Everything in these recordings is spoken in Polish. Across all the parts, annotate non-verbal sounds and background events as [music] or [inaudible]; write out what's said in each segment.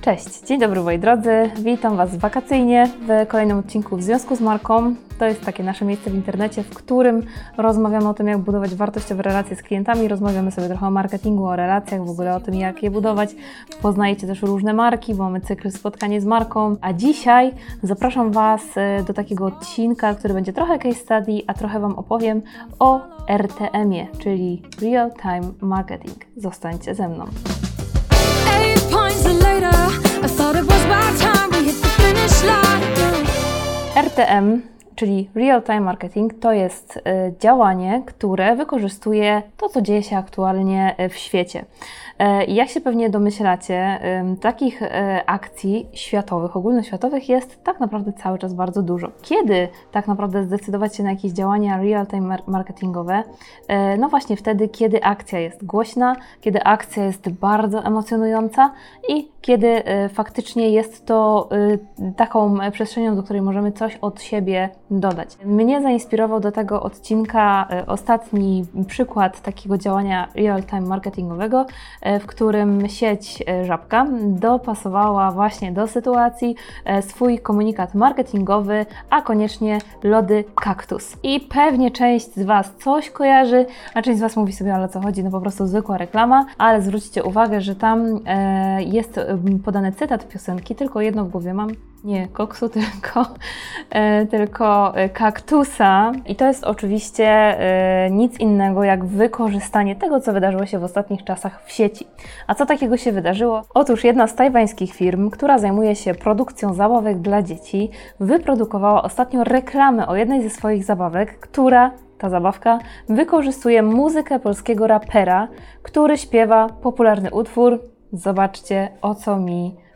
Cześć, dzień dobry moi drodzy, witam Was wakacyjnie w kolejnym odcinku w związku z marką. To jest takie nasze miejsce w internecie, w którym rozmawiamy o tym, jak budować wartościowe relacje z klientami, rozmawiamy sobie trochę o marketingu, o relacjach, w ogóle o tym, jak je budować. Poznajecie też różne marki, bo mamy cykl spotkanie z marką. A dzisiaj zapraszam Was e, do takiego odcinka, który będzie trochę case study, a trochę Wam opowiem o RTM-ie, czyli Real Time Marketing. Zostańcie ze mną. RTM, czyli Real Time Marketing, to jest y, działanie, które wykorzystuje to, co dzieje się aktualnie y, w świecie. E, jak się pewnie domyślacie, takich e, akcji światowych, ogólnoświatowych jest tak naprawdę cały czas bardzo dużo. Kiedy tak naprawdę zdecydować się na jakieś działania real-time marketingowe? E, no właśnie wtedy, kiedy akcja jest głośna, kiedy akcja jest bardzo emocjonująca i kiedy faktycznie jest to taką przestrzenią, do której możemy coś od siebie dodać. Mnie zainspirował do tego odcinka ostatni przykład takiego działania real-time marketingowego, w którym sieć e, Żabka dopasowała właśnie do sytuacji e, swój komunikat marketingowy, a koniecznie lody kaktus. I pewnie część z Was coś kojarzy, a część z Was mówi sobie, ale co chodzi, no po prostu zwykła reklama, ale zwróćcie uwagę, że tam e, jest podany cytat piosenki, tylko jedno w głowie mam, nie koksu, [laughs] tylko, e, tylko e, kaktusa. I to jest oczywiście e, nic innego jak wykorzystanie tego, co wydarzyło się w ostatnich czasach w sieci. A co takiego się wydarzyło? Otóż jedna z tajwańskich firm, która zajmuje się produkcją zabawek dla dzieci, wyprodukowała ostatnio reklamę o jednej ze swoich zabawek, która ta zabawka wykorzystuje muzykę polskiego rapera, który śpiewa popularny utwór. Zobaczcie o co mi chodzi.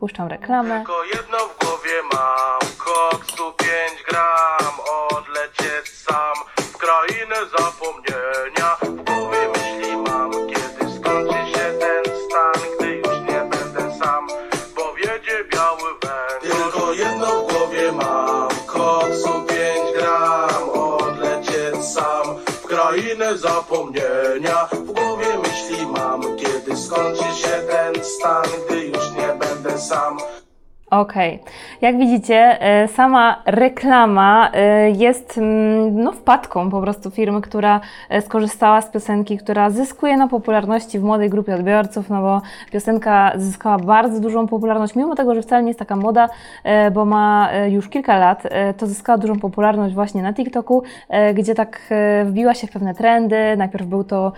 Puszczam reklamę. Tylko jedno w głowie mam, koksu 5 gram, odlecieć sam w krainę zapomnienia. W głowie myśli mam, kiedy skończy się ten stan, gdy już nie będę sam, bo wiedzie biały węgiel. Tylko jedno w głowie mam, koksu 5 gram, odlecieć sam w krainę zapomnienia. W głowie myśli mam, kiedy skończy się ten stan, gdy już nie będę sam. Okej. Okay. Jak widzicie, e, sama reklama e, jest mm, no, wpadką po prostu firmy, która e, skorzystała z piosenki, która zyskuje na popularności w młodej grupie odbiorców, no bo piosenka zyskała bardzo dużą popularność, mimo tego, że wcale nie jest taka moda, bo ma już kilka lat, to zyskała dużą popularność właśnie na TikToku, gdzie tak wbiła się w pewne trendy. Najpierw był to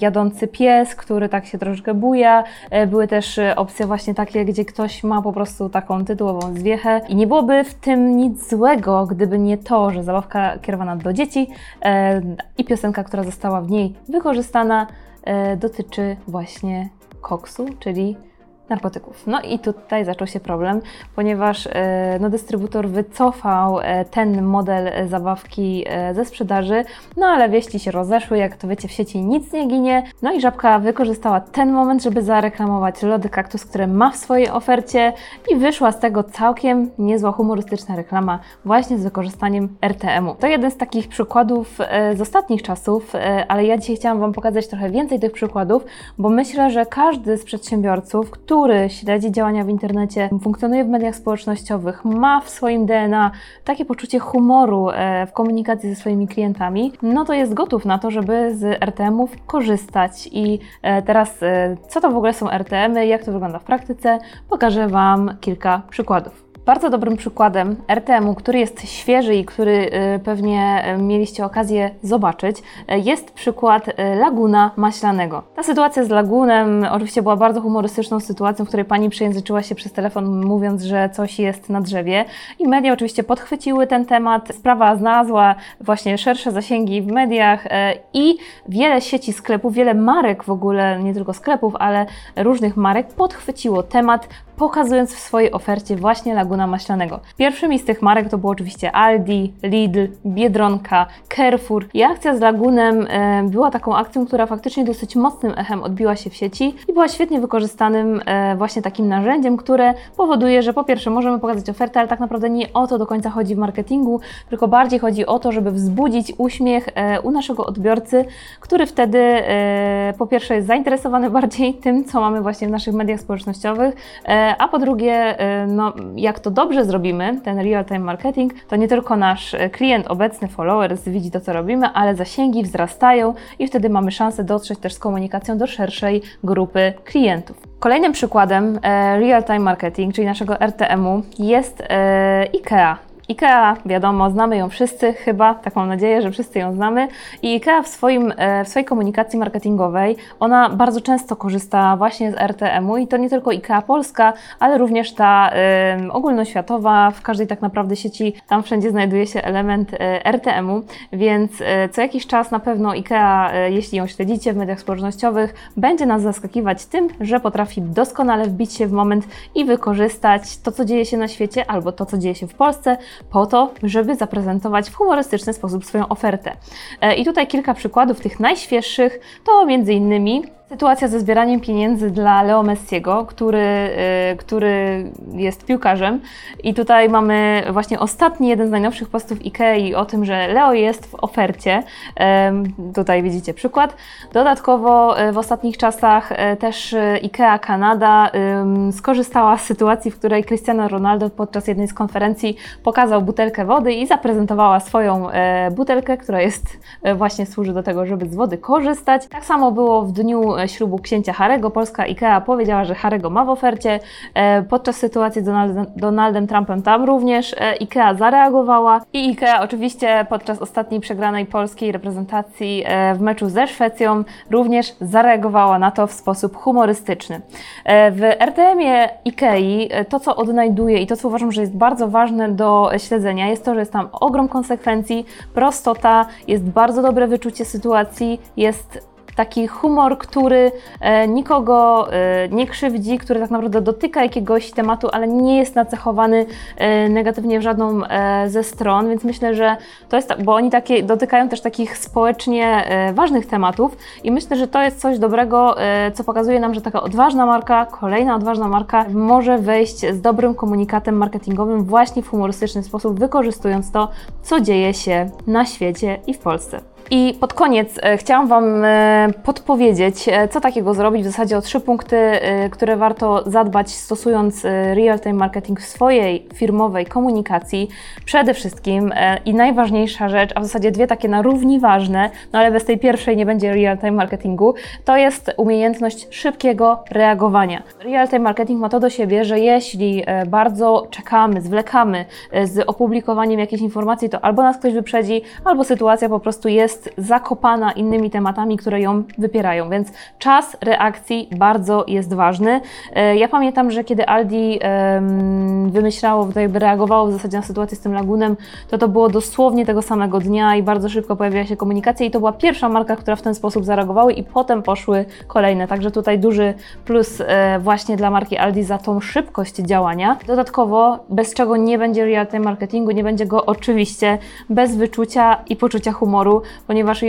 jadący pies, który tak się troszeczkę buja. Były też opcje właśnie takie, gdzie ktoś ma po prostu tak taką tytułową zwiechę. I nie byłoby w tym nic złego, gdyby nie to, że zabawka kierowana do dzieci e, i piosenka, która została w niej wykorzystana, e, dotyczy właśnie koksu, czyli narkotyków. No i tutaj zaczął się problem, ponieważ e, no, dystrybutor wycofał e, ten model e, zabawki ze sprzedaży, no ale wieści się rozeszły, jak to wiecie w sieci nic nie ginie. No i Żabka wykorzystała ten moment, żeby zareklamować lody kaktus, które ma w swojej ofercie i wyszła z tego całkiem niezła humorystyczna reklama właśnie z wykorzystaniem RTM-u. To jeden z takich przykładów z ostatnich czasów, ale ja dzisiaj chciałam Wam pokazać trochę więcej tych przykładów, bo myślę, że każdy z przedsiębiorców, który który śledzi działania w internecie, funkcjonuje w mediach społecznościowych, ma w swoim DNA takie poczucie humoru e, w komunikacji ze swoimi klientami, no to jest gotów na to, żeby z RTM-ów korzystać. I e, teraz, e, co to w ogóle są RTM-y, jak to wygląda w praktyce, pokażę Wam kilka przykładów. Bardzo dobrym przykładem RTM-u, który jest świeży i który y, pewnie y, mieliście okazję zobaczyć, y, jest przykład Laguna Maślanego. Ta sytuacja z Lagunem oczywiście była bardzo humorystyczną sytuacją, w której pani przejęzyczyła się przez telefon, mówiąc, że coś jest na drzewie. I media oczywiście podchwyciły ten temat. Sprawa znalazła właśnie szersze zasięgi w mediach i wiele sieci sklepów, wiele marek w ogóle, nie tylko sklepów, ale różnych marek podchwyciło temat, pokazując w swojej ofercie właśnie Lagunę Laguna Maślanego. Pierwszymi z tych marek to było oczywiście Aldi, Lidl, Biedronka, Carrefour i akcja z Lagunem e, była taką akcją, która faktycznie dosyć mocnym echem odbiła się w sieci i była świetnie wykorzystanym e, właśnie takim narzędziem, które powoduje, że po pierwsze możemy pokazać ofertę, ale tak naprawdę nie o to do końca chodzi w marketingu, tylko bardziej chodzi o to, żeby wzbudzić uśmiech e, u naszego odbiorcy, który wtedy e, po pierwsze jest zainteresowany bardziej tym, co mamy właśnie w naszych mediach społecznościowych, e, a po drugie, e, no, jak to dobrze zrobimy, ten real-time marketing, to nie tylko nasz e, klient obecny, followers widzi to, co robimy, ale zasięgi wzrastają i wtedy mamy szansę dotrzeć też z komunikacją do szerszej grupy klientów. Kolejnym przykładem e, real-time marketing, czyli naszego RTM-u, jest e, IKEA. IKEA, wiadomo, znamy ją wszyscy, chyba, tak mam nadzieję, że wszyscy ją znamy. I IKEA w, swoim, e, w swojej komunikacji marketingowej, ona bardzo często korzysta właśnie z RTM-u i to nie tylko IKEA Polska, ale również ta y, ogólnoświatowa, w każdej tak naprawdę sieci, tam wszędzie znajduje się element y, RTM-u, więc y, co jakiś czas na pewno IKEA, y, jeśli ją śledzicie w mediach społecznościowych, będzie nas zaskakiwać tym, że potrafi doskonale wbić się w moment i wykorzystać to, co dzieje się na świecie albo to, co dzieje się w Polsce, po to, żeby zaprezentować w humorystyczny sposób swoją ofertę. E, I tutaj kilka przykładów tych najświeższych to między innymi Sytuacja ze zbieraniem pieniędzy dla Leo Messiego, który, y, który jest piłkarzem. I tutaj mamy właśnie ostatni, jeden z najnowszych postów IKEA o tym, że Leo jest w ofercie. Tutaj widzicie przykład. Dodatkowo y, w ostatnich czasach y, też IKEA Kanada skorzystała z sytuacji, w której Cristiano Ronaldo podczas jednej z konferencji pokazał butelkę wody i zaprezentowała swoją e, butelkę, która jest e, właśnie służy do tego, żeby z wody korzystać. Tak samo było w dniu ślubu księcia Harego. Polska IKEA powiedziała, że Harego ma w ofercie. E, podczas sytuacji z Donaldem, Donaldem Trumpem tam również e, IKEA zareagowała i IKEA oczywiście podczas ostatniej przegranej polskiej reprezentacji e, w meczu ze Szwecją również zareagowała na to w sposób humorystyczny. W RTM-ie IKEA to, co odnajduję i to, co uważam, że jest bardzo ważne do śledzenia, jest to, że jest tam ogrom konsekwencji, prostota, jest bardzo dobre wyczucie sytuacji, jest taki humor, który e, nikogo e, nie krzywdzi, który tak naprawdę dotyka jakiegoś tematu, ale nie jest nacechowany e, negatywnie w żadną ze stron, więc myślę, że to jest, bo oni takie, dotykają też takich społecznie ważnych tematów i myślę, że to jest coś dobrego, co pokazuje nam, że taka odważna marka, kolejna odważna marka może wejść z dobrym komunikatem marketingowym właśnie w humorystyczny sposób, wykorzystując to, co dzieje się na świecie i w Polsce. I pod koniec e, chciałam Wam e, podpowiedzieć, e, co takiego zrobić, w zasadzie o trzy punkty, które warto zadbać stosując real-time marketing w swojej firmowej komunikacji. Przede wszystkim i najważniejsza rzecz, a w zasadzie dwie takie na równi ważne, no ale bez tej pierwszej nie będzie real-time marketingu, to jest umiejętność szybkiego reagowania. Real-time marketing ma to do siebie, że jeśli bardzo czekamy, zwlekamy z opublikowaniem jakiejś informacji, to albo nas ktoś wyprzedzi, albo sytuacja po prostu jest jest zakopana innymi tematami, które ją wypierają, więc czas reakcji bardzo jest ważny. E, ja pamiętam, że kiedy Aldi wymyślało, jakby reagowało w zasadzie na sytuację z tym lagunem, to to było dosłownie tego samego dnia i bardzo szybko pojawiła się komunikacja i to była pierwsza marka, która w ten sposób zareagowała i potem poszły kolejne. Także tutaj duży plus e, właśnie dla marki Aldi za tą szybkość działania. Dodatkowo, bez czego nie będzie real-time marketingu, nie będzie go oczywiście bez wyczucia i poczucia humoru, ponieważ e,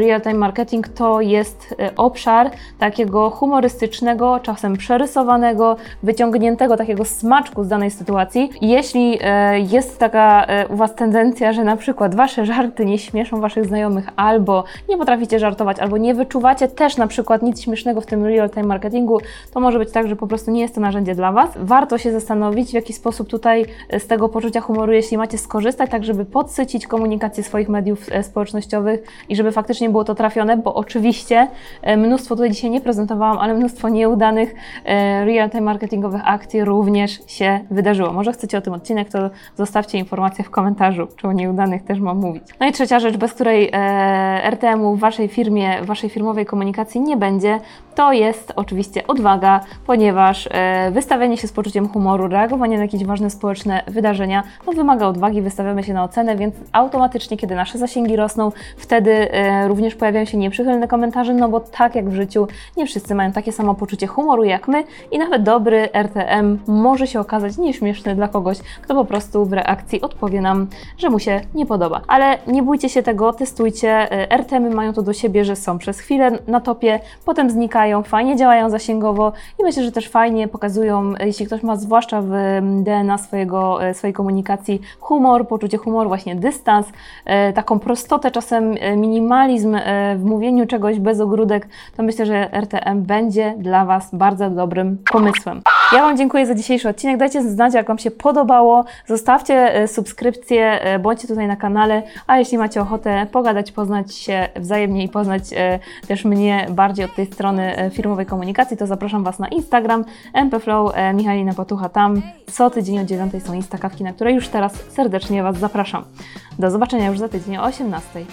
real-time marketing to jest e, obszar takiego humorystycznego, czasem przerysowanego, wyciągniętego takiego smaczku z danej sytuacji. Jeśli e, jest taka u Was tendencja, że na przykład Wasze żarty nie śmieszą Waszych znajomych, albo nie potraficie żartować, albo nie wyczuwacie też na przykład nic śmiesznego w tym real-time marketingu, to może być tak, że po prostu nie jest to narzędzie dla Was. Warto się zastanowić, w jaki sposób tutaj z tego poczucia humoru, jeśli macie skorzystać, tak żeby podsycić komunikację swoich mediów społecznościowych, i żeby faktycznie było to trafione, bo oczywiście e, mnóstwo tutaj dzisiaj nie prezentowałam, ale mnóstwo nieudanych e, real-time marketingowych akcji również się wydarzyło. Może chcecie o tym odcinek, to zostawcie informację w komentarzu, czy o nieudanych też mam mówić. No i trzecia rzecz, bez której e, RTM-u w Waszej firmie, w Waszej firmowej komunikacji nie będzie, to jest oczywiście odwaga, ponieważ e, wystawianie się z poczuciem humoru, reagowanie na jakieś ważne społeczne wydarzenia, no wymaga odwagi, wystawiamy się na ocenę, więc automatycznie, kiedy nasze zasięgi rosną, wtedy e, również pojawiają się nieprzychylne komentarze, no bo tak jak w życiu, nie wszyscy mają takie samo poczucie humoru jak my i nawet dobry RTM może się okazać nieśmieszny dla kogoś, kto po prostu w reakcji odpowie nam, że mu się nie podoba. Ale nie bójcie się tego, testujcie. E, RTM mają to do siebie, że są przez chwilę na topie, potem znikają, fajnie działają zasięgowo i myślę, że też fajnie pokazują, jeśli ktoś ma zwłaszcza w DNA swojego, e, swojej komunikacji humor, poczucie humoru, właśnie dystans, e, taką prostotę, czasem e, minimalizm e, w mówieniu czegoś bez ogródek, to myślę, że RTM będzie dla Was bardzo dobrym pomysłem. Ja Wam dziękuję za dzisiejszy odcinek. Dajcie znać, jak Wam się podobało. Zostawcie e, subskrypcję, e, bądźcie tutaj na kanale, a jeśli macie ochotę pogadać, poznać się wzajemnie i poznać e, też mnie bardziej od tej strony e, E, firmowej komunikacji, to zapraszam Was na Instagram mpflow e, Michalina Patucha. Tam co tydzień o 9 są instakawki, na które już teraz serdecznie Was zapraszam. Do zobaczenia już za tydzień o 18.